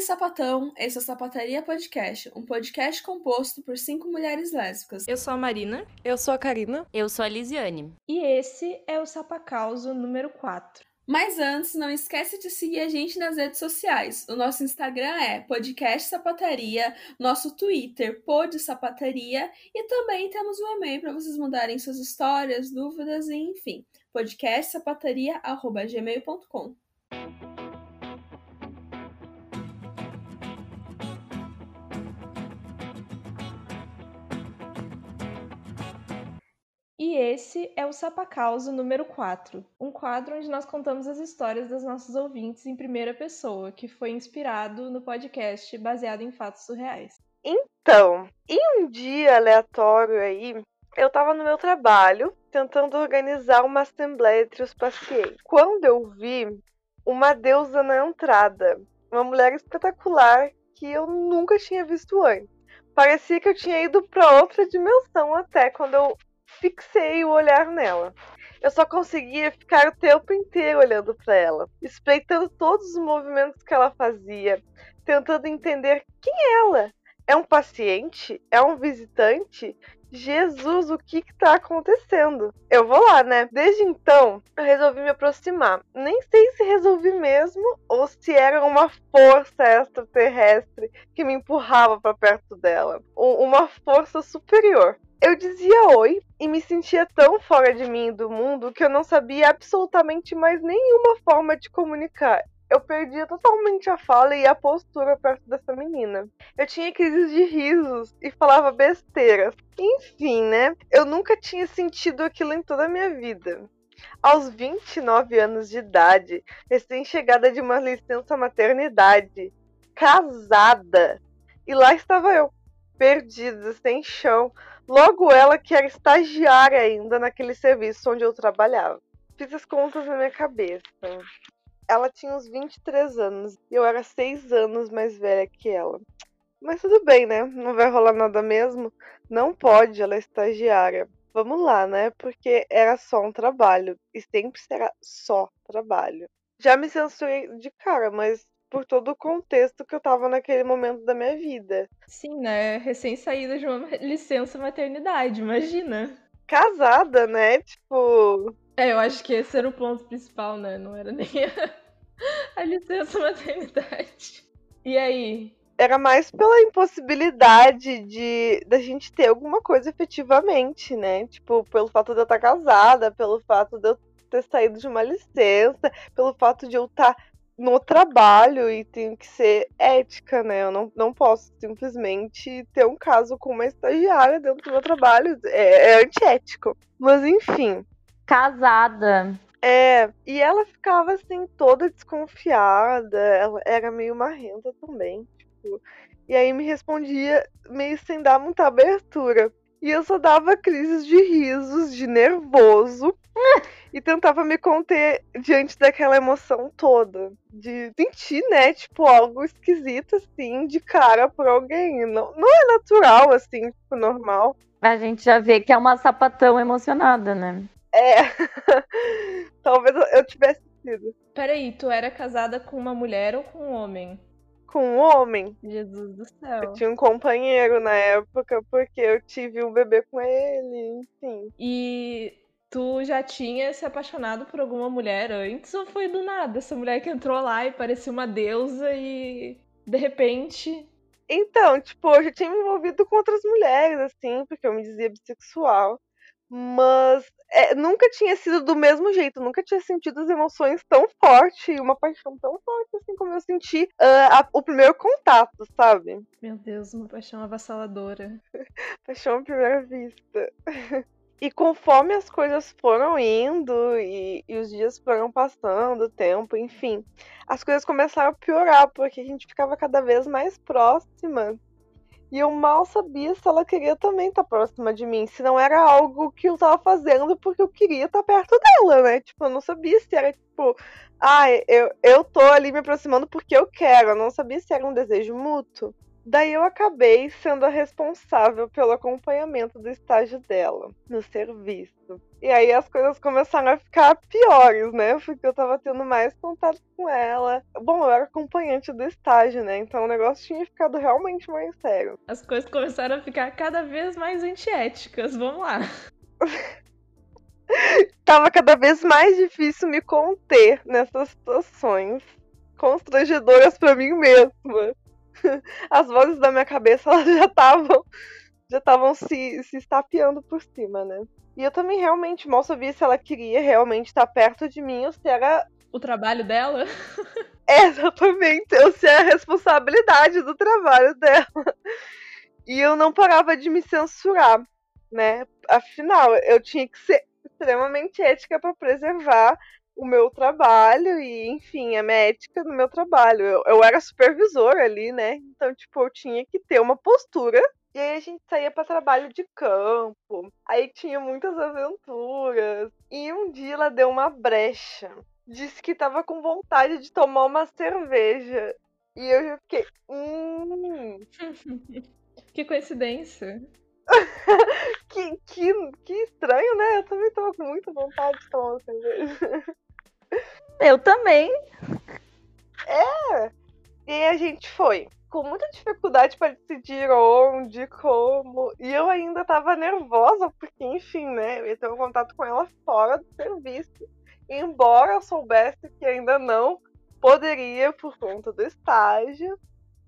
aí, sapatão! Esse é o Sapataria Podcast, um podcast composto por cinco mulheres lésbicas. Eu sou a Marina. Eu sou a Karina. Eu sou a Lisiane. E esse é o Sapacauso número 4. Mas antes, não esquece de seguir a gente nas redes sociais. O nosso Instagram é Podcast Sapataria, nosso Twitter, Pod Sapataria, e também temos um e-mail para vocês mandarem suas histórias, dúvidas e enfim. podcastsapataria.gmail.com E esse é o Sapacauso número 4, um quadro onde nós contamos as histórias dos nossos ouvintes em primeira pessoa, que foi inspirado no podcast baseado em fatos surreais. Então, em um dia aleatório aí, eu tava no meu trabalho tentando organizar uma assembleia entre os pacientes. Quando eu vi uma deusa na entrada, uma mulher espetacular que eu nunca tinha visto antes. Parecia que eu tinha ido para outra dimensão até quando eu fixei o olhar nela. Eu só conseguia ficar o tempo inteiro olhando para ela, espreitando todos os movimentos que ela fazia, tentando entender quem é ela. É um paciente? É um visitante? Jesus, o que está acontecendo? Eu vou lá, né? Desde então, eu resolvi me aproximar. Nem sei se resolvi mesmo ou se era uma força extraterrestre que me empurrava para perto dela. Uma força superior. Eu dizia oi e me sentia tão fora de mim e do mundo que eu não sabia absolutamente mais nenhuma forma de comunicar. Eu perdia totalmente a fala e a postura perto dessa menina. Eu tinha crises de risos e falava besteiras. Enfim, né? Eu nunca tinha sentido aquilo em toda a minha vida. Aos 29 anos de idade, recém-chegada de uma licença maternidade, casada, e lá estava eu, perdida, sem chão, Logo ela que era estagiária ainda naquele serviço onde eu trabalhava. Fiz as contas na minha cabeça. Ela tinha uns 23 anos e eu era 6 anos mais velha que ela. Mas tudo bem, né? Não vai rolar nada mesmo. Não pode, ela é estagiária. Vamos lá, né? Porque era só um trabalho. E sempre será só trabalho. Já me censurei de cara, mas por todo o contexto que eu tava naquele momento da minha vida. Sim, né? Recém-saída de uma licença maternidade, imagina. Casada, né? Tipo. É, eu acho que esse era o ponto principal, né? Não era nem a, a licença maternidade. E aí? Era mais pela impossibilidade de da gente ter alguma coisa efetivamente, né? Tipo, pelo fato de eu estar casada, pelo fato de eu ter saído de uma licença, pelo fato de eu estar no trabalho e tenho que ser ética, né? Eu não, não posso simplesmente ter um caso com uma estagiária dentro do meu trabalho. É, é antiético. Mas enfim. Casada. É, e ela ficava assim, toda desconfiada. Ela era meio marrenta também. Tipo, e aí me respondia meio sem dar muita abertura. E eu só dava crises de risos, de nervoso. e tentava me conter diante daquela emoção toda. De sentir, né, tipo, algo esquisito, assim, de cara por alguém. Não, não é natural, assim, tipo, normal. A gente já vê que é uma sapatão emocionada, né? É. Talvez eu tivesse sido. Peraí, tu era casada com uma mulher ou com um homem? Com um homem. Jesus do céu. Eu tinha um companheiro na época, porque eu tive um bebê com ele, enfim. E tu já tinha se apaixonado por alguma mulher antes ou foi do nada? Essa mulher que entrou lá e parecia uma deusa e de repente. Então, tipo, eu já tinha me envolvido com outras mulheres, assim, porque eu me dizia bissexual. Mas é, nunca tinha sido do mesmo jeito, nunca tinha sentido as emoções tão forte, uma paixão tão forte assim como eu senti uh, a, o primeiro contato, sabe? Meu Deus, uma paixão avassaladora. paixão à primeira vista. E conforme as coisas foram indo e, e, os dias foram passando, o tempo, enfim, as coisas começaram a piorar, porque a gente ficava cada vez mais próxima. E eu mal sabia se ela queria também estar próxima de mim, se não era algo que eu tava fazendo porque eu queria estar perto dela, né? Tipo, eu não sabia se era tipo, ah, eu, eu tô ali me aproximando porque eu quero, eu não sabia se era um desejo mútuo. Daí eu acabei sendo a responsável pelo acompanhamento do estágio dela no serviço. E aí as coisas começaram a ficar piores, né? Porque eu tava tendo mais contato com ela. Bom, eu era acompanhante do estágio, né? Então o negócio tinha ficado realmente mais sério. As coisas começaram a ficar cada vez mais antiéticas. Vamos lá. tava cada vez mais difícil me conter nessas situações constrangedoras para mim mesma. As vozes da minha cabeça elas já estavam já estavam se, se estapeando por cima, né? E eu também realmente mal sabia se ela queria realmente estar perto de mim ou se era. O trabalho dela? É, exatamente. Ou se é a responsabilidade do trabalho dela. E eu não parava de me censurar, né? Afinal, eu tinha que ser extremamente ética para preservar o meu trabalho e, enfim, a minha ética no meu trabalho. Eu, eu era supervisora ali, né? Então, tipo, eu tinha que ter uma postura. E aí a gente saía para trabalho de campo. Aí tinha muitas aventuras. E um dia ela deu uma brecha. Disse que tava com vontade de tomar uma cerveja. E eu já fiquei. Hum. que coincidência. que, que, que estranho, né? Eu também tava com muita vontade de tomar uma cerveja. Eu também. É. E a gente foi com muita dificuldade para decidir onde, como. E eu ainda tava nervosa, porque, enfim, né? Eu ia ter um contato com ela fora do serviço. Embora eu soubesse que ainda não poderia por conta do estágio,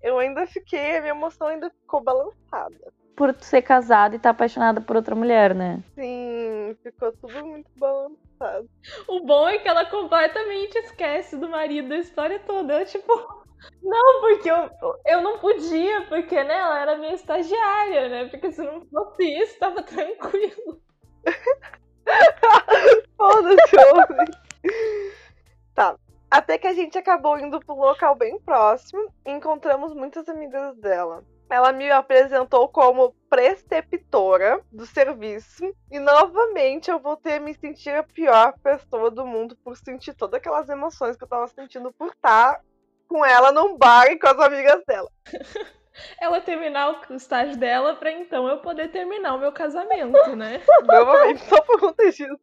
eu ainda fiquei, a minha emoção ainda ficou balançada. Por ser casada e estar tá apaixonada por outra mulher, né? Sim, ficou tudo muito balançado. O bom é que ela completamente esquece do marido da história toda. Eu, tipo, não, porque eu, eu não podia, porque né, ela era minha estagiária, né? Porque se não fosse isso, tava tranquilo. Foda-se, homem. Tá. Até que a gente acabou indo pro local bem próximo e encontramos muitas amigas dela ela me apresentou como preceptora do serviço e novamente eu voltei a me sentir a pior pessoa do mundo por sentir todas aquelas emoções que eu tava sentindo por estar com ela num bar e com as amigas dela. ela terminar o estágio dela para então eu poder terminar o meu casamento, né? Novamente, só por conta disso.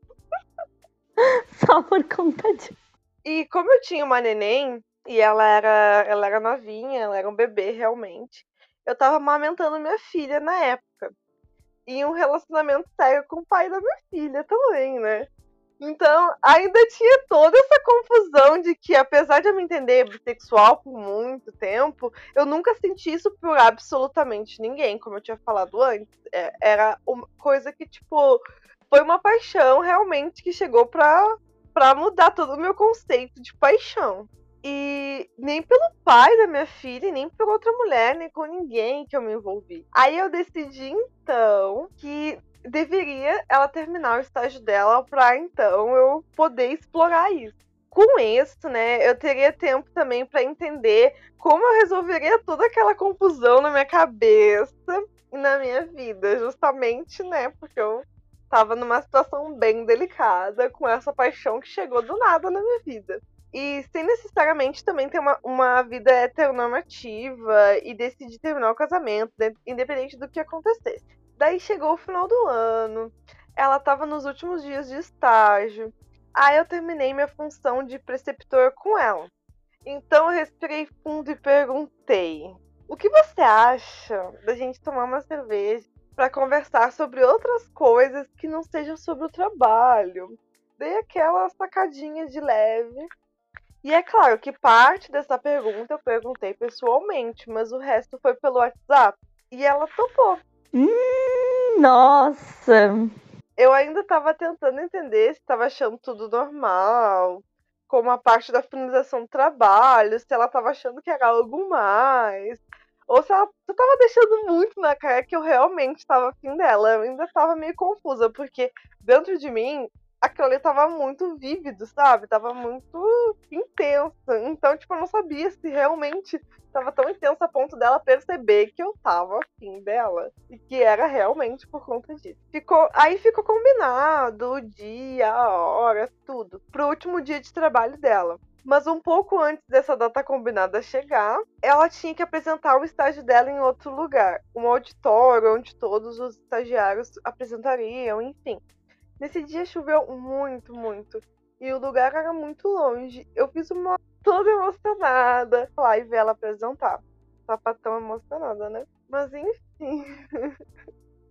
Só por conta disso. E como eu tinha uma neném, e ela era, ela era novinha, ela era um bebê realmente eu tava amamentando minha filha na época. E um relacionamento sério com o pai da minha filha também, né? Então, ainda tinha toda essa confusão de que, apesar de eu me entender bissexual por muito tempo, eu nunca senti isso por absolutamente ninguém, como eu tinha falado antes. É, era uma coisa que, tipo, foi uma paixão realmente que chegou pra, pra mudar todo o meu conceito de paixão. E nem pelo pai da minha filha, nem por outra mulher, nem com ninguém que eu me envolvi. Aí eu decidi então que deveria ela terminar o estágio dela para então eu poder explorar isso. Com isso, né, eu teria tempo também para entender como eu resolveria toda aquela confusão na minha cabeça e na minha vida, justamente, né, porque eu tava numa situação bem delicada com essa paixão que chegou do nada na minha vida. E sem necessariamente também ter uma, uma vida heteronormativa e decidir terminar o casamento, né, independente do que acontecesse. Daí chegou o final do ano, ela estava nos últimos dias de estágio. Aí eu terminei minha função de preceptor com ela. Então eu respirei fundo e perguntei: O que você acha da gente tomar uma cerveja para conversar sobre outras coisas que não sejam sobre o trabalho? Dei aquela sacadinha de leve e é claro que parte dessa pergunta eu perguntei pessoalmente, mas o resto foi pelo WhatsApp. E ela topou. Hum, nossa! Eu ainda estava tentando entender se estava achando tudo normal, como a parte da finalização do trabalho, se ela estava achando que era algo mais, ou se ela estava deixando muito na cara que eu realmente estava afim dela. Eu ainda estava meio confusa, porque dentro de mim aquilo ali tava muito vívido, sabe? Tava muito intensa. Então, tipo, eu não sabia se realmente tava tão intensa a ponto dela perceber que eu tava afim dela. E que era realmente por conta disso. Ficou, aí ficou combinado o dia, a hora, tudo. Pro último dia de trabalho dela. Mas um pouco antes dessa data combinada chegar, ela tinha que apresentar o estágio dela em outro lugar, um auditório onde todos os estagiários apresentariam, enfim. Nesse dia choveu muito, muito. E o lugar era muito longe. Eu fiz uma toda emocionada lá e ver ela apresentar. Sapatão emocionada, né? Mas enfim.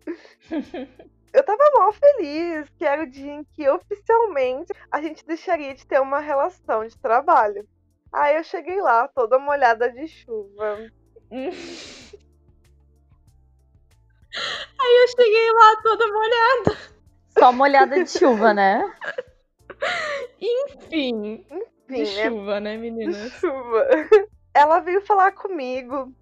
eu tava mal feliz, que era o dia em que oficialmente a gente deixaria de ter uma relação de trabalho. Aí eu cheguei lá, toda molhada de chuva. Aí eu cheguei lá toda molhada. Só molhada de chuva, né? Enfim. Enfim, De né? chuva, né, meninas? chuva. Ela veio falar comigo.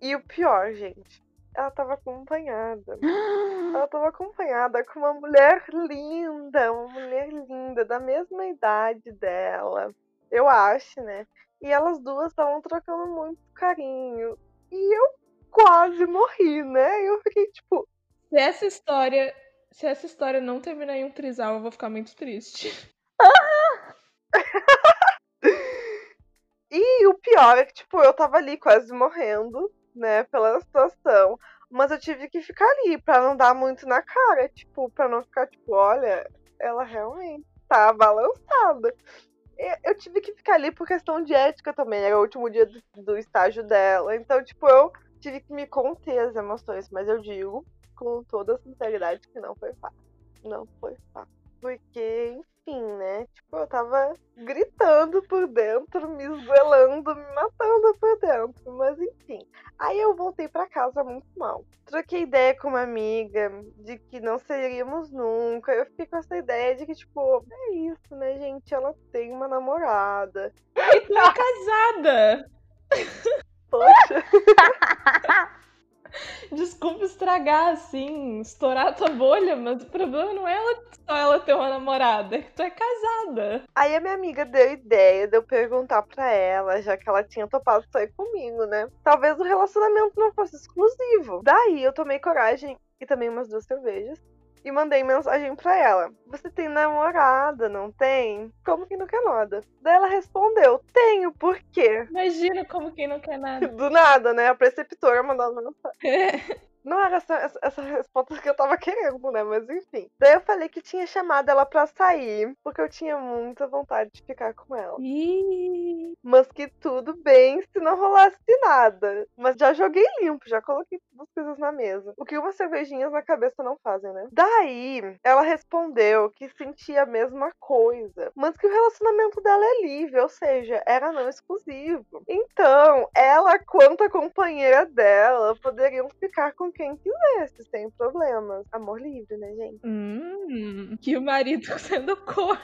E o pior, gente, ela tava acompanhada. Ela tava acompanhada com uma mulher linda, uma mulher linda, da mesma idade dela. Eu acho, né? E elas duas estavam trocando muito carinho. E eu quase morri, né? Eu fiquei tipo, Se essa história. Se essa história não terminar em um trisal, eu vou ficar muito triste. E o pior é que, tipo, eu tava ali quase morrendo, né, pela situação. Mas eu tive que ficar ali pra não dar muito na cara, tipo, pra não ficar, tipo, olha, ela realmente tá balançada. Eu tive que ficar ali por questão de ética também, era o último dia do, do estágio dela. Então, tipo, eu tive que me conter as emoções, mas eu digo com toda a sinceridade que não foi fácil. Não foi fácil. Porque, enfim, né? Tipo, eu tava gritando por dentro, me esgoelando, me matando por dentro. Mas enfim. Aí eu voltei pra casa muito mal. Troquei ideia com uma amiga de que não seríamos nunca. Eu fiquei com essa ideia de que, tipo, é isso, né, gente? Ela tem uma namorada. E tu é casada! Poxa, Desculpa estragar, assim, estourar a tua bolha, mas o problema não é só ela ter uma namorada, é que tu é casada. Aí a minha amiga deu ideia de eu perguntar pra ela, já que ela tinha topado sair comigo, né? Talvez o relacionamento não fosse exclusivo. Daí eu tomei coragem e também umas duas cervejas. E mandei mensagem pra ela. Você tem namorada, não tem? Como que não quer nada? Daí ela respondeu, tenho, por quê? Imagina como quem não quer nada. Do nada, né? A preceptora mandando mensagem. Não era essa, essa, essa resposta que eu tava querendo, né? Mas enfim. Daí eu falei que tinha chamado ela pra sair, porque eu tinha muita vontade de ficar com ela. Ih, Mas que tudo bem se não rolasse nada. Mas já joguei limpo, já coloquei todas as coisas na mesa. O que umas cervejinhas na cabeça não fazem, né? Daí, ela respondeu que sentia a mesma coisa, mas que o relacionamento dela é livre, ou seja, era não exclusivo. Então, ela, quanto a companheira dela, poderiam ficar com quem quisesse, sem problemas. Amor livre, né, gente? hum, que o marido sendo corno.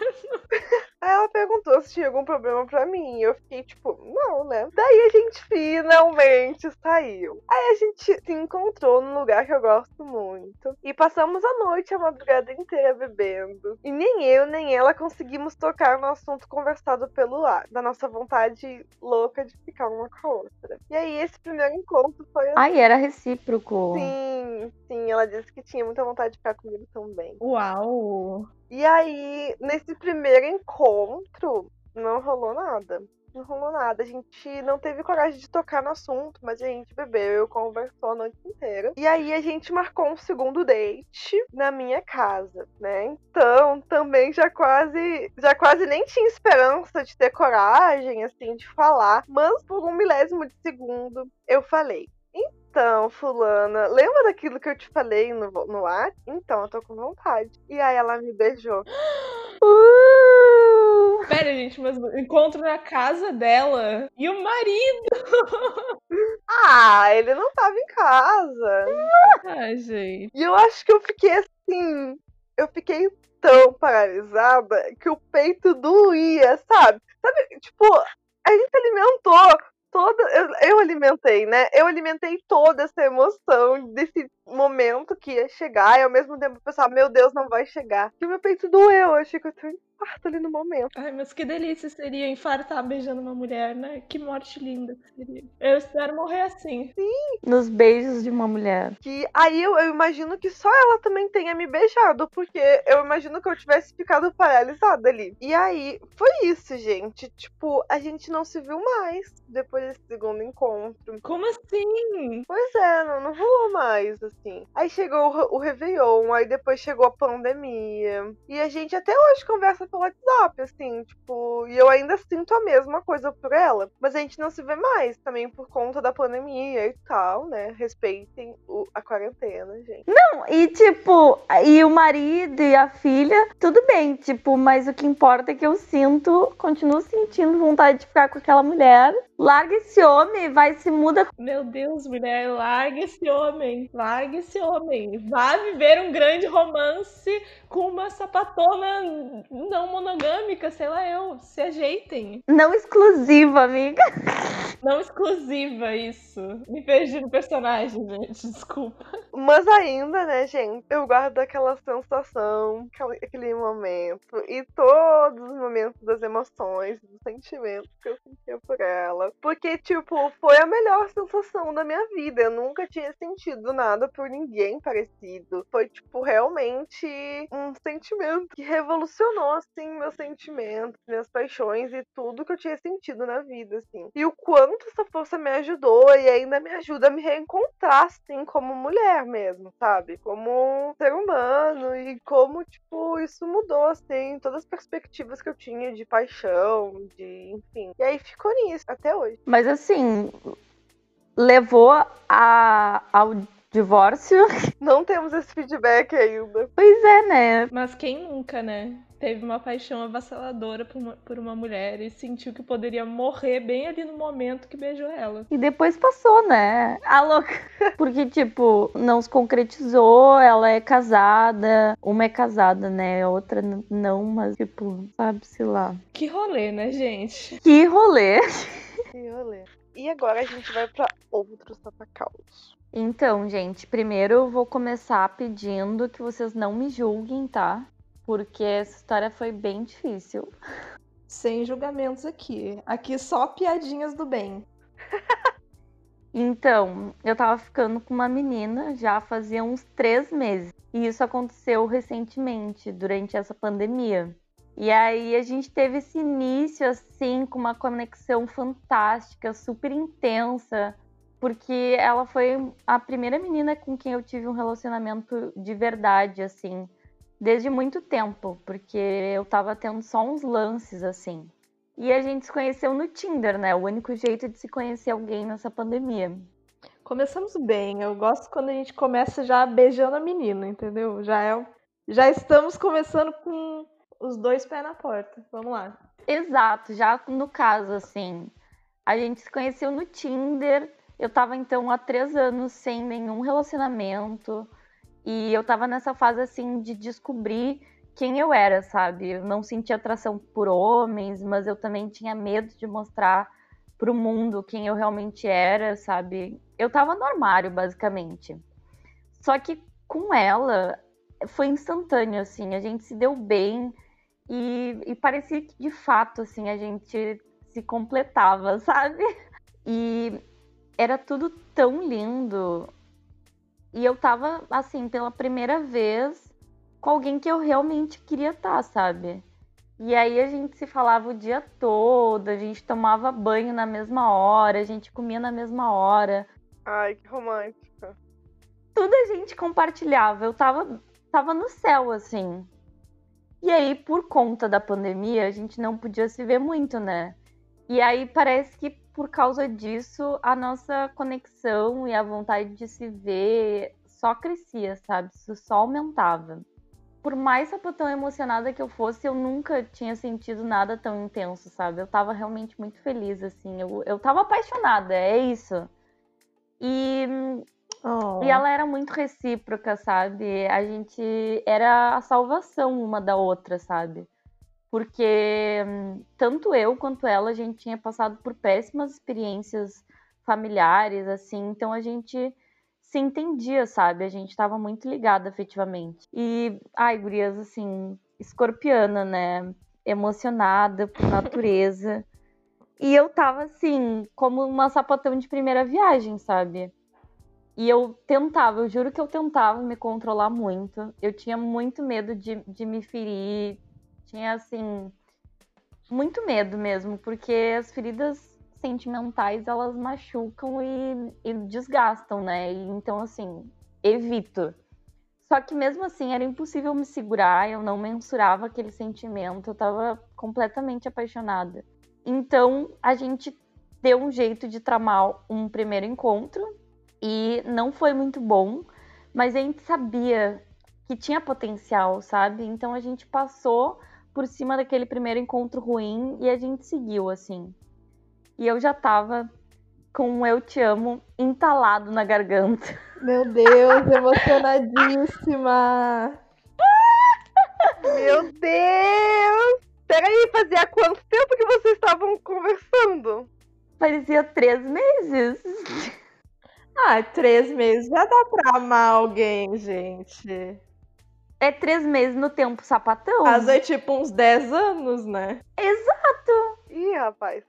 Aí ela perguntou se tinha algum problema pra mim. E eu fiquei tipo, não, né? Daí a gente finalmente saiu. Aí a gente se encontrou num lugar que eu gosto muito. E passamos a noite, a madrugada inteira bebendo. E nem eu, nem ela conseguimos tocar no assunto conversado pelo ar. Da nossa vontade louca de ficar uma com a outra. E aí esse primeiro encontro foi assim. Ai, era recíproco. Sim, sim, ela disse que tinha muita vontade de ficar comigo também. Uau! E aí, nesse primeiro encontro, não rolou nada. Não rolou nada. A gente não teve coragem de tocar no assunto, mas a gente bebeu, conversou a noite inteira. E aí a gente marcou um segundo date na minha casa, né? Então, também já quase, já quase nem tinha esperança de ter coragem, assim, de falar. Mas por um milésimo de segundo, eu falei. Então, fulana, lembra daquilo que eu te falei no, no ar? Então, eu tô com vontade. E aí ela me beijou. Uh! Pera, gente, mas o encontro na casa dela e o marido. Ah, ele não tava em casa. Ai, gente. E eu acho que eu fiquei assim. Eu fiquei tão paralisada que o peito doía, sabe? Sabe, tipo, a gente alimentou toda. Eu, eu alimentei, né? Eu alimentei toda essa emoção desse momento que ia chegar. E ao mesmo tempo pensar, meu Deus, não vai chegar. E meu peito doeu. Eu achei que eu tô infarto ali no momento. Ai, mas que delícia seria infartar beijando uma mulher, né? Que morte linda que seria. Eu espero morrer assim. Nos beijos de uma mulher. Que aí eu, eu imagino que só ela também tenha me beijado, porque eu imagino que eu tivesse ficado paralisada ali. E aí, foi isso, gente. Tipo, a gente não se viu mais depois desse segundo encontro. Como assim? Pois é, não, não rolou mais, assim. Aí chegou o, o Réveillon, aí depois chegou a pandemia. E a gente até hoje conversa pelo WhatsApp, assim, tipo, e eu ainda sinto a mesma coisa por ela. Mas a gente não se vê mais, também por conta da pandemia e tal, né? Respeitem o- a quarentena, gente. E tipo, e o marido e a filha, tudo bem, tipo, mas o que importa é que eu sinto, continuo sentindo vontade de ficar com aquela mulher. Larga esse homem, vai se muda. Meu Deus, mulher, larga esse homem. Larga esse homem. Vá viver um grande romance com uma sapatona não monogâmica, sei lá eu. Se ajeitem. Não exclusiva, amiga. Não exclusiva isso. Me perdi no personagem, gente. Desculpa. Mas ainda, né, gente, eu guardo aquela sensação, aquele momento, e todos os momentos das emoções, dos sentimentos que eu sentia por ela. Porque, tipo, foi a melhor sensação da minha vida. Eu nunca tinha sentido nada por ninguém parecido. Foi, tipo, realmente um sentimento que revolucionou, assim, meus sentimentos, minhas paixões e tudo que eu tinha sentido na vida, assim. E o quanto essa força me ajudou e ainda me ajuda a me reencontrar, assim, como mulher mesmo, sabe? Como um ser humano e como, tipo, isso mudou, assim, todas as perspectivas que eu tinha de paixão, de, enfim. E aí ficou nisso, até hoje. Mas assim, levou a, ao divórcio. Não temos esse feedback ainda. Pois é, né? Mas quem nunca, né? Teve uma paixão avassaladora por uma, por uma mulher e sentiu que poderia morrer bem ali no momento que beijou ela. E depois passou, né? A louca. Porque, tipo, não se concretizou, ela é casada. Uma é casada, né? A outra não, mas, tipo, sabe-se lá. Que rolê, né, gente? Que rolê. Que rolê. E agora a gente vai pra outros tapacaus. Então, gente, primeiro eu vou começar pedindo que vocês não me julguem, tá? Porque essa história foi bem difícil. Sem julgamentos aqui. Aqui só piadinhas do bem. Então, eu tava ficando com uma menina já fazia uns três meses. E isso aconteceu recentemente, durante essa pandemia. E aí a gente teve esse início, assim, com uma conexão fantástica, super intensa. Porque ela foi a primeira menina com quem eu tive um relacionamento de verdade, assim. Desde muito tempo, porque eu tava tendo só uns lances, assim. E a gente se conheceu no Tinder, né? O único jeito de se conhecer alguém nessa pandemia. Começamos bem. Eu gosto quando a gente começa já beijando a menina, entendeu? Já é, já estamos começando com os dois pés na porta. Vamos lá. Exato, já no caso, assim. A gente se conheceu no Tinder. Eu tava, então, há três anos sem nenhum relacionamento. E eu tava nessa fase, assim, de descobrir quem eu era, sabe? Eu não sentia atração por homens, mas eu também tinha medo de mostrar pro mundo quem eu realmente era, sabe? Eu tava no armário, basicamente. Só que com ela foi instantâneo, assim. A gente se deu bem. E, e parecia que de fato assim a gente se completava, sabe? E era tudo tão lindo. E eu tava assim pela primeira vez com alguém que eu realmente queria estar, sabe? E aí a gente se falava o dia todo, a gente tomava banho na mesma hora, a gente comia na mesma hora. Ai, que romântica. Tudo a gente compartilhava. Eu tava, tava no céu, assim. E aí, por conta da pandemia, a gente não podia se ver muito, né? E aí parece que por causa disso, a nossa conexão e a vontade de se ver só crescia, sabe? Isso só aumentava. Por mais sapatão emocionada que eu fosse, eu nunca tinha sentido nada tão intenso, sabe? Eu tava realmente muito feliz, assim. Eu, eu tava apaixonada, é isso. E Oh. e ela era muito recíproca, sabe? A gente era a salvação uma da outra, sabe? Porque hum, tanto eu quanto ela a gente tinha passado por péssimas experiências familiares, assim, então a gente se entendia, sabe? A gente estava muito ligada afetivamente. E, ai, gurias, assim, escorpiana, né? Emocionada por natureza. e eu tava, assim, como uma sapatão de primeira viagem, sabe? E eu tentava, eu juro que eu tentava me controlar muito. Eu tinha muito medo de, de me ferir. Tinha, assim, muito medo mesmo, porque as feridas sentimentais elas machucam e, e desgastam, né? Então, assim, evito. Só que mesmo assim era impossível me segurar, eu não mensurava aquele sentimento, eu tava completamente apaixonada. Então a gente deu um jeito de tramar um primeiro encontro e não foi muito bom, mas a gente sabia que tinha potencial, sabe? Então a gente passou por cima daquele primeiro encontro ruim e a gente seguiu assim. E eu já tava com um Eu Te Amo entalado na garganta. Meu Deus, emocionadíssima! Meu Deus! Peraí, fazia quanto tempo que vocês estavam conversando? Parecia três meses. Ah, três meses já dá pra amar alguém, gente. É três meses no tempo sapatão. Vezes é tipo uns dez anos, né? Exato! Ih, rapaz.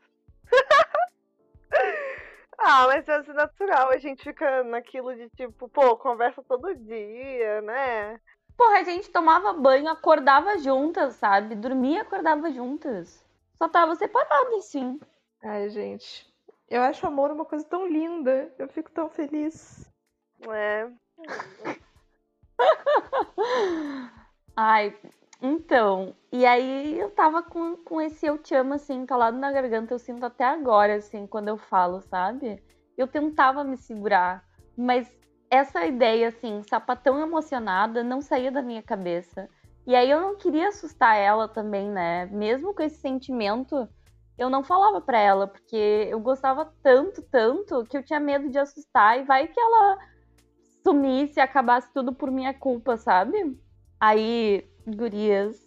ah, mas é natural, a gente fica naquilo de tipo, pô, conversa todo dia, né? Porra, a gente tomava banho, acordava juntas, sabe? Dormia e acordava juntas. Só tava separado, assim. Ai, gente. Eu acho amor uma coisa tão linda. Eu fico tão feliz. É. Ai, então, e aí eu tava com, com esse eu te amo, assim, calado na garganta, eu sinto até agora, assim, quando eu falo, sabe? Eu tentava me segurar, mas essa ideia, assim, sapatão emocionada, não saía da minha cabeça. E aí eu não queria assustar ela também, né? Mesmo com esse sentimento, eu não falava para ela, porque eu gostava tanto, tanto, que eu tinha medo de assustar e vai que ela sumisse e acabasse tudo por minha culpa, sabe? Aí gurias,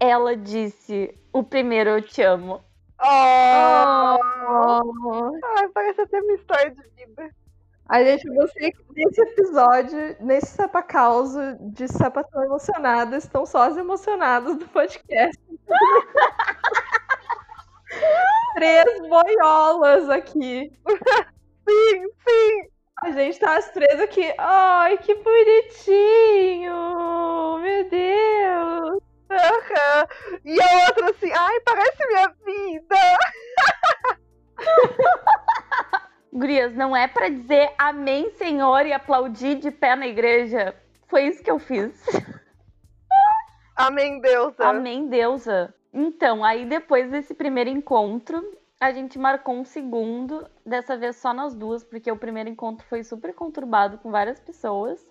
ela disse o primeiro eu te amo. Oh! oh. Ai, parece até uma história de vida. A gente, você, nesse episódio, nesse sapacauso de sapatão emocionada, estão só as emocionadas do podcast. Três boiolas aqui. Sim, sim. A gente tá as três aqui. Ai, que bonitinho! Meu Deus! Uhum. E a outra assim, ai, parece minha vida! Gurias, não é para dizer amém, Senhor, e aplaudir de pé na igreja. Foi isso que eu fiz. Amém, deusa. Amém, deusa. Então, aí depois desse primeiro encontro, a gente marcou um segundo, dessa vez só nós duas, porque o primeiro encontro foi super conturbado com várias pessoas.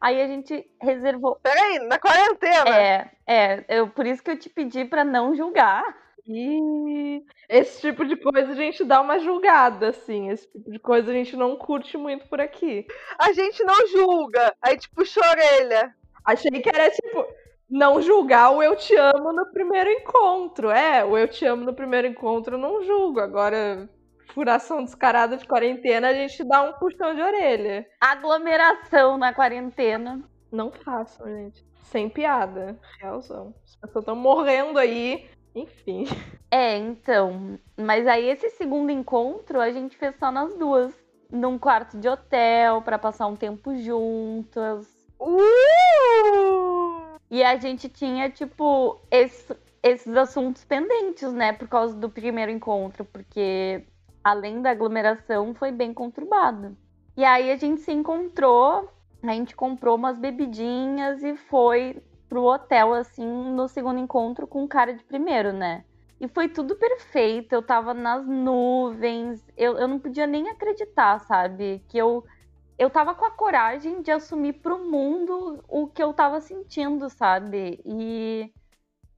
Aí a gente reservou. Peraí, na quarentena? É, é. Eu, por isso que eu te pedi para não julgar. E esse tipo de coisa a gente dá uma julgada, assim. Esse tipo de coisa a gente não curte muito por aqui. A gente não julga. Aí, tipo, puxa a orelha. Achei que era tipo não julgar o eu te amo no primeiro encontro. É, o eu te amo no primeiro encontro eu não julgo. Agora, furação descarada de quarentena, a gente dá um puxão de orelha. Aglomeração na quarentena. Não façam, gente. Sem piada. Realzão. As pessoas estão morrendo aí. Enfim. É, então. Mas aí esse segundo encontro a gente fez só nas duas. Num quarto de hotel, para passar um tempo juntas. Uh! E a gente tinha, tipo, esse, esses assuntos pendentes, né? Por causa do primeiro encontro, porque além da aglomeração, foi bem conturbado. E aí a gente se encontrou, a gente comprou umas bebidinhas e foi pro hotel, assim, no segundo encontro com o cara de primeiro, né? E foi tudo perfeito, eu tava nas nuvens, eu, eu não podia nem acreditar, sabe? Que eu eu tava com a coragem de assumir pro mundo o que eu tava sentindo, sabe? E,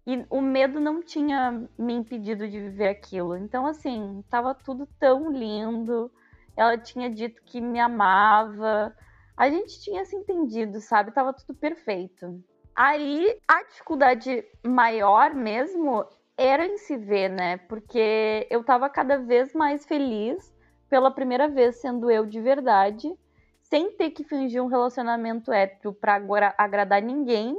e o medo não tinha me impedido de viver aquilo. Então, assim, tava tudo tão lindo. Ela tinha dito que me amava. A gente tinha se entendido, sabe? Tava tudo perfeito. Aí a dificuldade maior mesmo era em se ver, né? Porque eu tava cada vez mais feliz pela primeira vez sendo eu de verdade, sem ter que fingir um relacionamento hétero pra agora agradar ninguém.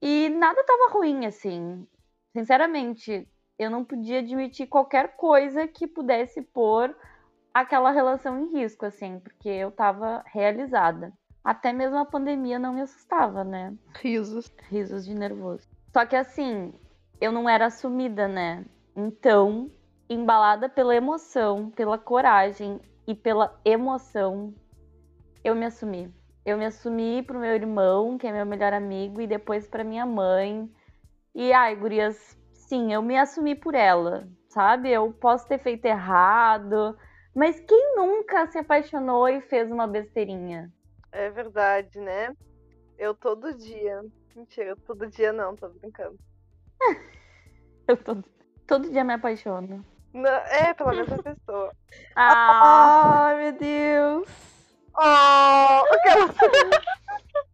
E nada tava ruim, assim. Sinceramente, eu não podia admitir qualquer coisa que pudesse pôr aquela relação em risco, assim, porque eu tava realizada. Até mesmo a pandemia não me assustava, né? Risos. Risos de nervoso. Só que assim, eu não era assumida, né? Então, embalada pela emoção, pela coragem e pela emoção, eu me assumi. Eu me assumi pro meu irmão, que é meu melhor amigo, e depois pra minha mãe. E ai, gurias, sim, eu me assumi por ela, sabe? Eu posso ter feito errado, mas quem nunca se apaixonou e fez uma besteirinha? É verdade, né? Eu todo dia. Mentira, todo dia não, tô brincando. Eu todo, todo dia me apaixono. Não, é, pela mesma pessoa. Ah, Ai, meu Deus. Oh,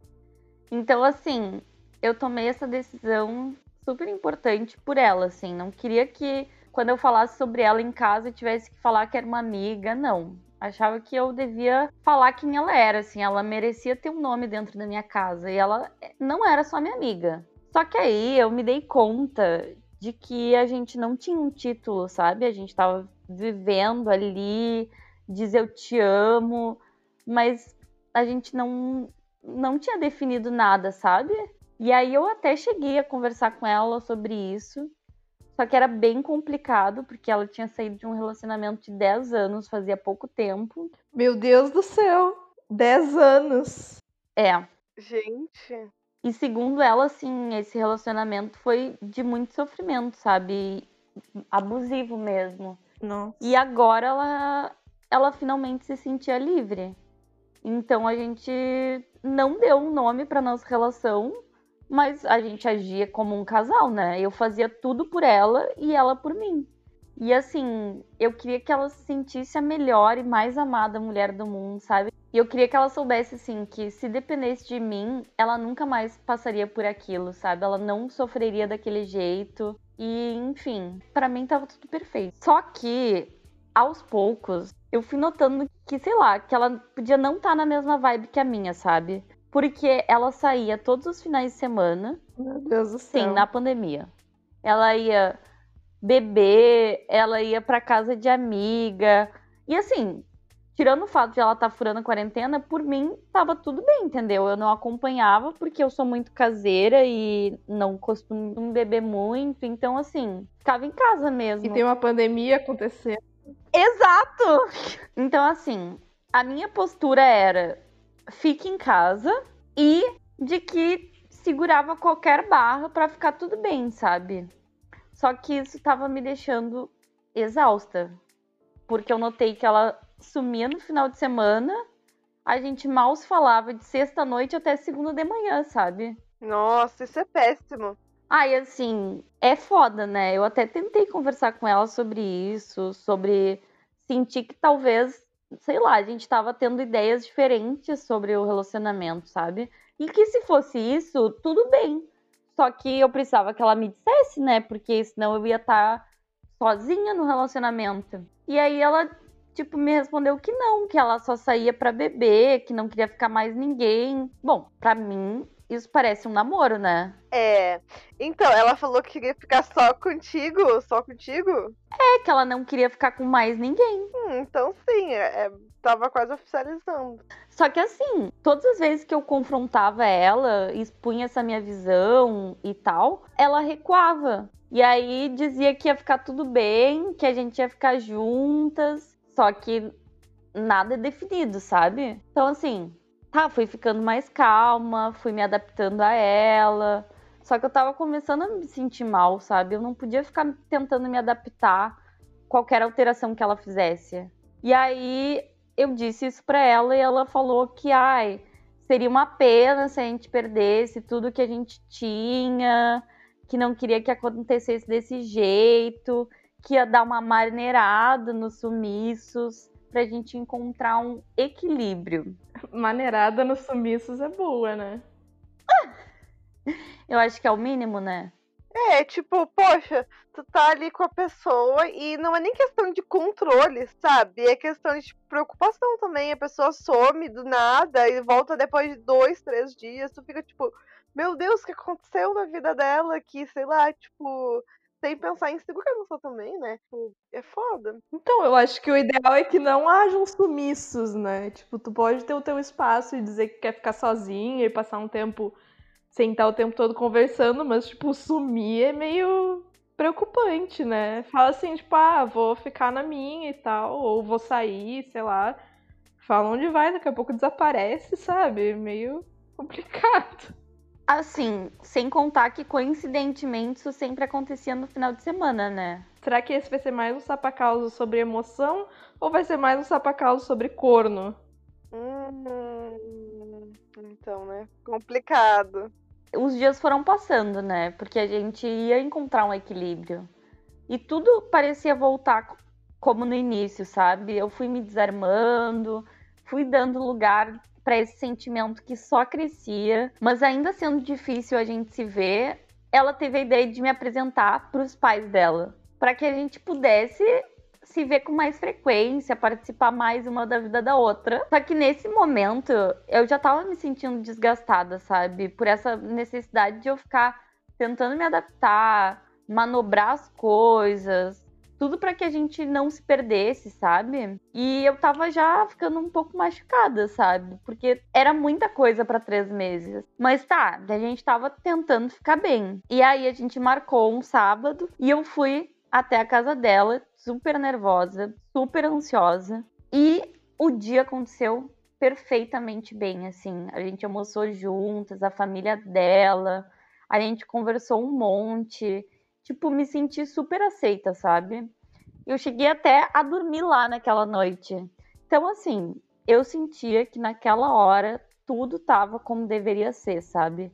então assim, eu tomei essa decisão super importante por ela, assim. Não queria que quando eu falasse sobre ela em casa eu tivesse que falar que era uma amiga, não. Achava que eu devia falar quem ela era, assim. Ela merecia ter um nome dentro da minha casa. E ela não era só minha amiga. Só que aí eu me dei conta de que a gente não tinha um título, sabe? A gente tava vivendo ali, diz eu te amo, mas a gente não, não tinha definido nada, sabe? E aí eu até cheguei a conversar com ela sobre isso. Só que era bem complicado, porque ela tinha saído de um relacionamento de 10 anos, fazia pouco tempo. Meu Deus do céu. 10 anos. É. Gente. E segundo ela, assim, esse relacionamento foi de muito sofrimento, sabe? Abusivo mesmo. Nossa. E agora ela, ela finalmente se sentia livre. Então a gente não deu um nome para nossa relação, mas a gente agia como um casal, né? Eu fazia tudo por ela e ela por mim. E assim, eu queria que ela se sentisse a melhor e mais amada mulher do mundo, sabe? E eu queria que ela soubesse, assim, que se dependesse de mim, ela nunca mais passaria por aquilo, sabe? Ela não sofreria daquele jeito. E, enfim, para mim tava tudo perfeito. Só que, aos poucos, eu fui notando que, sei lá, que ela podia não estar tá na mesma vibe que a minha, sabe? Porque ela saía todos os finais de semana. Meu Deus do céu. Sim, na pandemia. Ela ia beber, ela ia pra casa de amiga. E assim, tirando o fato de ela estar tá furando a quarentena, por mim tava tudo bem, entendeu? Eu não acompanhava porque eu sou muito caseira e não costumo beber muito, então assim, ficava em casa mesmo. E tem uma pandemia acontecendo. Exato! Então assim, a minha postura era fique em casa e de que segurava qualquer barra para ficar tudo bem, sabe? Só que isso tava me deixando exausta. Porque eu notei que ela sumia no final de semana, a gente mal se falava de sexta-noite até segunda de manhã, sabe? Nossa, isso é péssimo. E assim, é foda, né? Eu até tentei conversar com ela sobre isso, sobre sentir que talvez, sei lá, a gente tava tendo ideias diferentes sobre o relacionamento, sabe? E que se fosse isso, tudo bem. Só que eu precisava que ela me dissesse, né? Porque senão eu ia estar tá sozinha no relacionamento. E aí ela, tipo, me respondeu que não, que ela só saía para beber, que não queria ficar mais ninguém. Bom, para mim, isso parece um namoro, né? É. Então, ela falou que queria ficar só contigo? Só contigo? É, que ela não queria ficar com mais ninguém. Hum, então sim, é, é tava quase oficializando. Só que assim, todas as vezes que eu confrontava ela, expunha essa minha visão e tal, ela recuava. E aí dizia que ia ficar tudo bem, que a gente ia ficar juntas, só que nada é definido, sabe? Então assim, tá, fui ficando mais calma, fui me adaptando a ela. Só que eu tava começando a me sentir mal, sabe? Eu não podia ficar tentando me adaptar a qualquer alteração que ela fizesse. E aí eu disse isso para ela e ela falou que, ai, seria uma pena se a gente perdesse tudo que a gente tinha, que não queria que acontecesse desse jeito, que ia dar uma maneirada nos sumiços pra gente encontrar um equilíbrio. Maneirada nos sumiços é boa, né? Eu acho que é o mínimo, né? É, tipo, poxa, tu tá ali com a pessoa e não é nem questão de controle, sabe? É questão de preocupação também. A pessoa some do nada e volta depois de dois, três dias. Tu fica tipo, meu Deus, o que aconteceu na vida dela? Que, sei lá, tipo, sem pensar em segurança também, né? Tipo, é foda. Então, eu acho que o ideal é que não hajam sumiços, né? Tipo, tu pode ter o teu espaço e dizer que quer ficar sozinha e passar um tempo sem estar o tempo todo conversando, mas, tipo, sumir é meio preocupante, né? Fala assim, tipo, ah, vou ficar na minha e tal, ou vou sair, sei lá. Fala onde vai, daqui a pouco desaparece, sabe? Meio complicado. Assim, sem contar que coincidentemente isso sempre acontecia no final de semana, né? Será que esse vai ser mais um sapacauso sobre emoção ou vai ser mais um sapacauso sobre corno? Hum, então, né? Complicado. Os dias foram passando, né? Porque a gente ia encontrar um equilíbrio. E tudo parecia voltar como no início, sabe? Eu fui me desarmando, fui dando lugar para esse sentimento que só crescia, mas ainda sendo difícil a gente se ver, ela teve a ideia de me apresentar para os pais dela, para que a gente pudesse se ver com mais frequência, participar mais uma da vida da outra. Só que nesse momento eu já tava me sentindo desgastada, sabe? Por essa necessidade de eu ficar tentando me adaptar, manobrar as coisas, tudo para que a gente não se perdesse, sabe? E eu tava já ficando um pouco machucada, sabe? Porque era muita coisa para três meses. Mas tá, a gente tava tentando ficar bem. E aí a gente marcou um sábado e eu fui até a casa dela, super nervosa, super ansiosa. E o dia aconteceu perfeitamente bem, assim. A gente almoçou juntas, a família dela, a gente conversou um monte tipo, me senti super aceita, sabe? Eu cheguei até a dormir lá naquela noite. Então, assim, eu sentia que naquela hora tudo tava como deveria ser, sabe?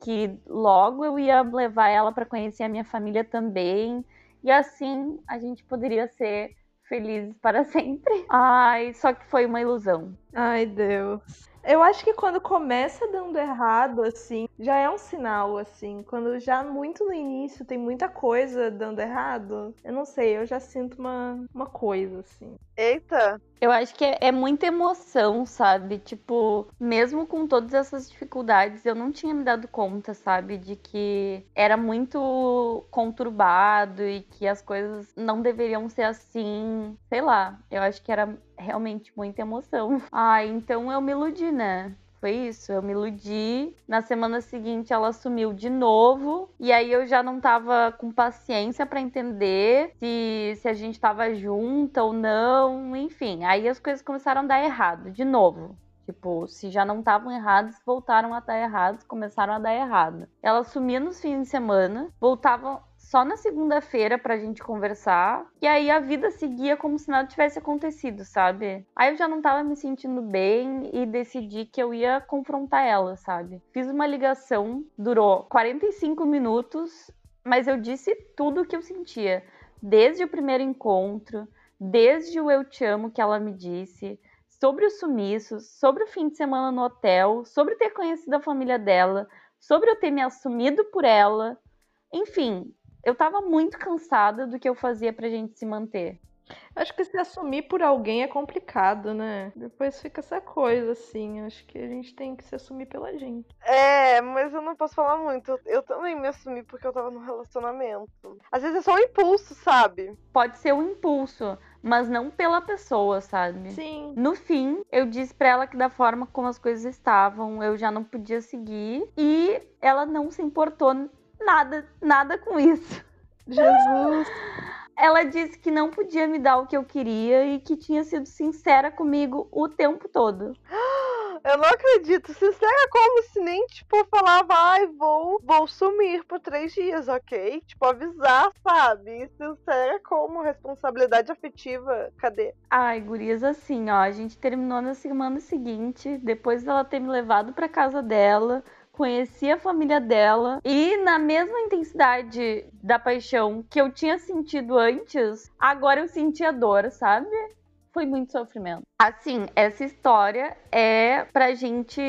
Que logo eu ia levar ela para conhecer a minha família também. E assim a gente poderia ser felizes para sempre. Ai, só que foi uma ilusão. Ai, Deus. Eu acho que quando começa dando errado, assim, já é um sinal, assim. Quando já muito no início tem muita coisa dando errado, eu não sei, eu já sinto uma, uma coisa, assim. Eita! Eu acho que é, é, muita emoção, sabe? Tipo, mesmo com todas essas dificuldades, eu não tinha me dado conta, sabe? De que era muito conturbado e que as coisas não deveriam ser assim. Sei lá, eu acho que era realmente muita emoção. Ah, então eu me iludi, né? Foi isso, eu me iludi. Na semana seguinte ela sumiu de novo. E aí eu já não tava com paciência para entender se, se a gente tava junta ou não. Enfim, aí as coisas começaram a dar errado de novo. Tipo, se já não estavam errados, voltaram a estar errados, começaram a dar errado. Ela sumia nos fins de semana, voltava só na segunda-feira pra gente conversar. E aí a vida seguia como se nada tivesse acontecido, sabe? Aí eu já não tava me sentindo bem e decidi que eu ia confrontar ela, sabe? Fiz uma ligação, durou 45 minutos, mas eu disse tudo o que eu sentia. Desde o primeiro encontro, desde o eu te amo que ela me disse, sobre os sumiços, sobre o fim de semana no hotel, sobre ter conhecido a família dela, sobre eu ter me assumido por ela. Enfim, eu tava muito cansada do que eu fazia pra gente se manter. Acho que se assumir por alguém é complicado, né? Depois fica essa coisa, assim. Acho que a gente tem que se assumir pela gente. É, mas eu não posso falar muito. Eu também me assumi porque eu tava num relacionamento. Às vezes é só um impulso, sabe? Pode ser um impulso, mas não pela pessoa, sabe? Sim. No fim, eu disse pra ela que da forma como as coisas estavam, eu já não podia seguir. E ela não se importou nada, nada com isso. Jesus. Ela disse que não podia me dar o que eu queria e que tinha sido sincera comigo o tempo todo. Eu não acredito. Sincera como se nem, tipo, falava, ai, vou, vou sumir por três dias, ok? Tipo, avisar, sabe? Sincera como responsabilidade afetiva. Cadê? Ai, gurias, assim, ó, a gente terminou na semana seguinte, depois dela ter me levado pra casa dela conheci a família dela e na mesma intensidade da paixão que eu tinha sentido antes, agora eu sentia dor, sabe? Foi muito sofrimento. Assim, essa história é pra gente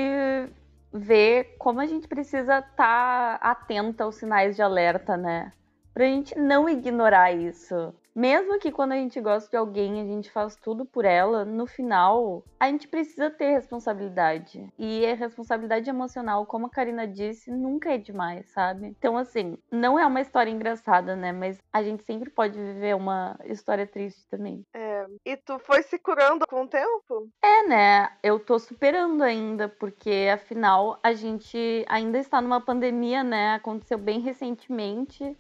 ver como a gente precisa estar tá atenta aos sinais de alerta, né? Pra gente não ignorar isso. Mesmo que quando a gente gosta de alguém, a gente faz tudo por ela, no final, a gente precisa ter responsabilidade. E a responsabilidade emocional, como a Karina disse, nunca é demais, sabe? Então, assim, não é uma história engraçada, né? Mas a gente sempre pode viver uma história triste também. É. E tu foi se curando com o tempo? É, né? Eu tô superando ainda, porque afinal a gente ainda está numa pandemia, né? Aconteceu bem recentemente.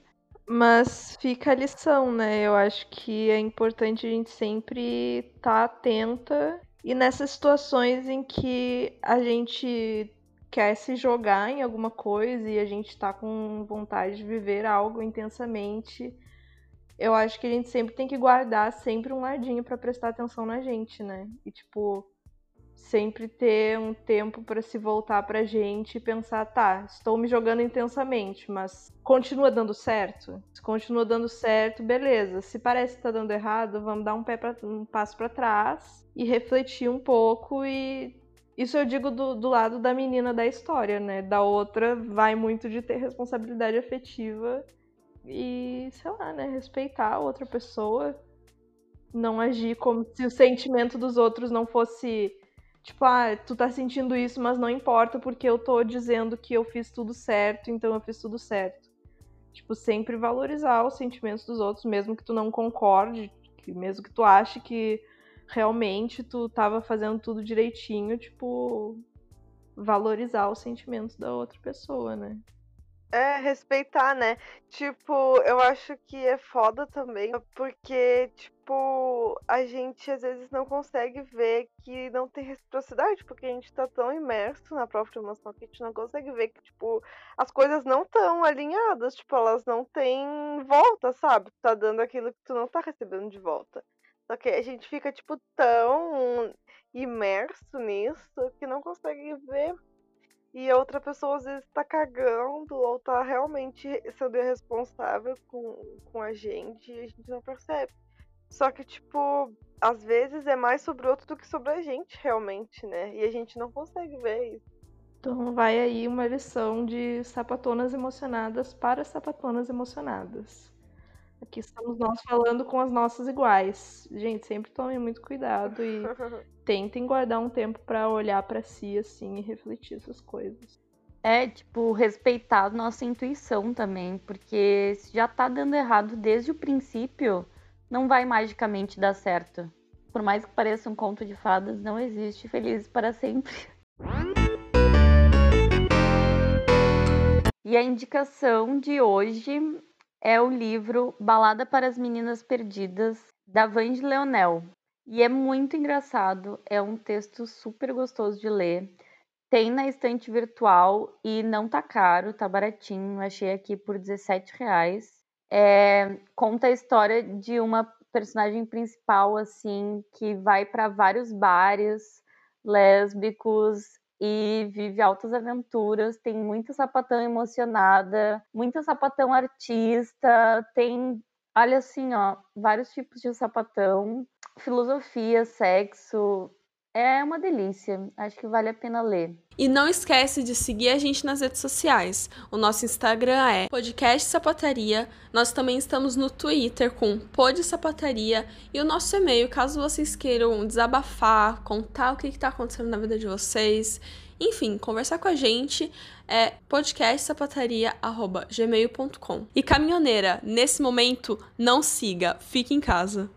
Mas fica a lição, né? Eu acho que é importante a gente sempre estar tá atenta e nessas situações em que a gente quer se jogar em alguma coisa e a gente tá com vontade de viver algo intensamente, eu acho que a gente sempre tem que guardar sempre um ladinho para prestar atenção na gente, né? E tipo, sempre ter um tempo para se voltar pra gente e pensar, tá, estou me jogando intensamente, mas continua dando certo? Se continua dando certo, beleza. Se parece que tá dando errado, vamos dar um, pé pra, um passo para trás e refletir um pouco e isso eu digo do, do lado da menina da história, né? Da outra vai muito de ter responsabilidade afetiva e, sei lá, né, respeitar a outra pessoa, não agir como se o sentimento dos outros não fosse Tipo, ah, tu tá sentindo isso, mas não importa porque eu tô dizendo que eu fiz tudo certo, então eu fiz tudo certo. Tipo, sempre valorizar os sentimentos dos outros, mesmo que tu não concorde, que mesmo que tu ache que realmente tu tava fazendo tudo direitinho, tipo, valorizar os sentimentos da outra pessoa, né? É, respeitar, né? Tipo, eu acho que é foda também, porque, tipo, a gente às vezes não consegue ver que não tem reciprocidade, porque a gente tá tão imerso na própria emoção que a gente não consegue ver que, tipo, as coisas não estão alinhadas, tipo, elas não têm volta, sabe? Tu tá dando aquilo que tu não tá recebendo de volta. Só que a gente fica, tipo, tão imerso nisso que não consegue ver e a outra pessoa às vezes tá cagando ou tá realmente sendo irresponsável com, com a gente e a gente não percebe. Só que, tipo, às vezes é mais sobre o outro do que sobre a gente, realmente, né? E a gente não consegue ver isso. Então vai aí uma lição de sapatonas emocionadas para sapatonas emocionadas. Aqui estamos nós falando com as nossas iguais. Gente, sempre tomem muito cuidado e tentem guardar um tempo para olhar para si assim e refletir essas coisas. É, tipo, respeitar a nossa intuição também, porque se já tá dando errado desde o princípio, não vai magicamente dar certo. Por mais que pareça um conto de fadas, não existe felizes para sempre. E a indicação de hoje é o livro Balada para as Meninas Perdidas, da Vange Leonel. E é muito engraçado, é um texto super gostoso de ler. Tem na estante virtual e não tá caro, tá baratinho. Achei aqui por 17 reais. É, conta a história de uma personagem principal, assim, que vai para vários bares lésbicos e vive altas aventuras. Tem muita sapatão emocionada, muita sapatão artista, tem, olha assim, ó, vários tipos de sapatão, filosofia, sexo. É uma delícia, acho que vale a pena ler. E não esquece de seguir a gente nas redes sociais. O nosso Instagram é Podcast Sapataria. Nós também estamos no Twitter com Pod Sapataria. E o nosso e-mail, caso vocês queiram desabafar, contar o que está acontecendo na vida de vocês. Enfim, conversar com a gente é podcastsapataria.gmail.com. E caminhoneira, nesse momento, não siga, fique em casa.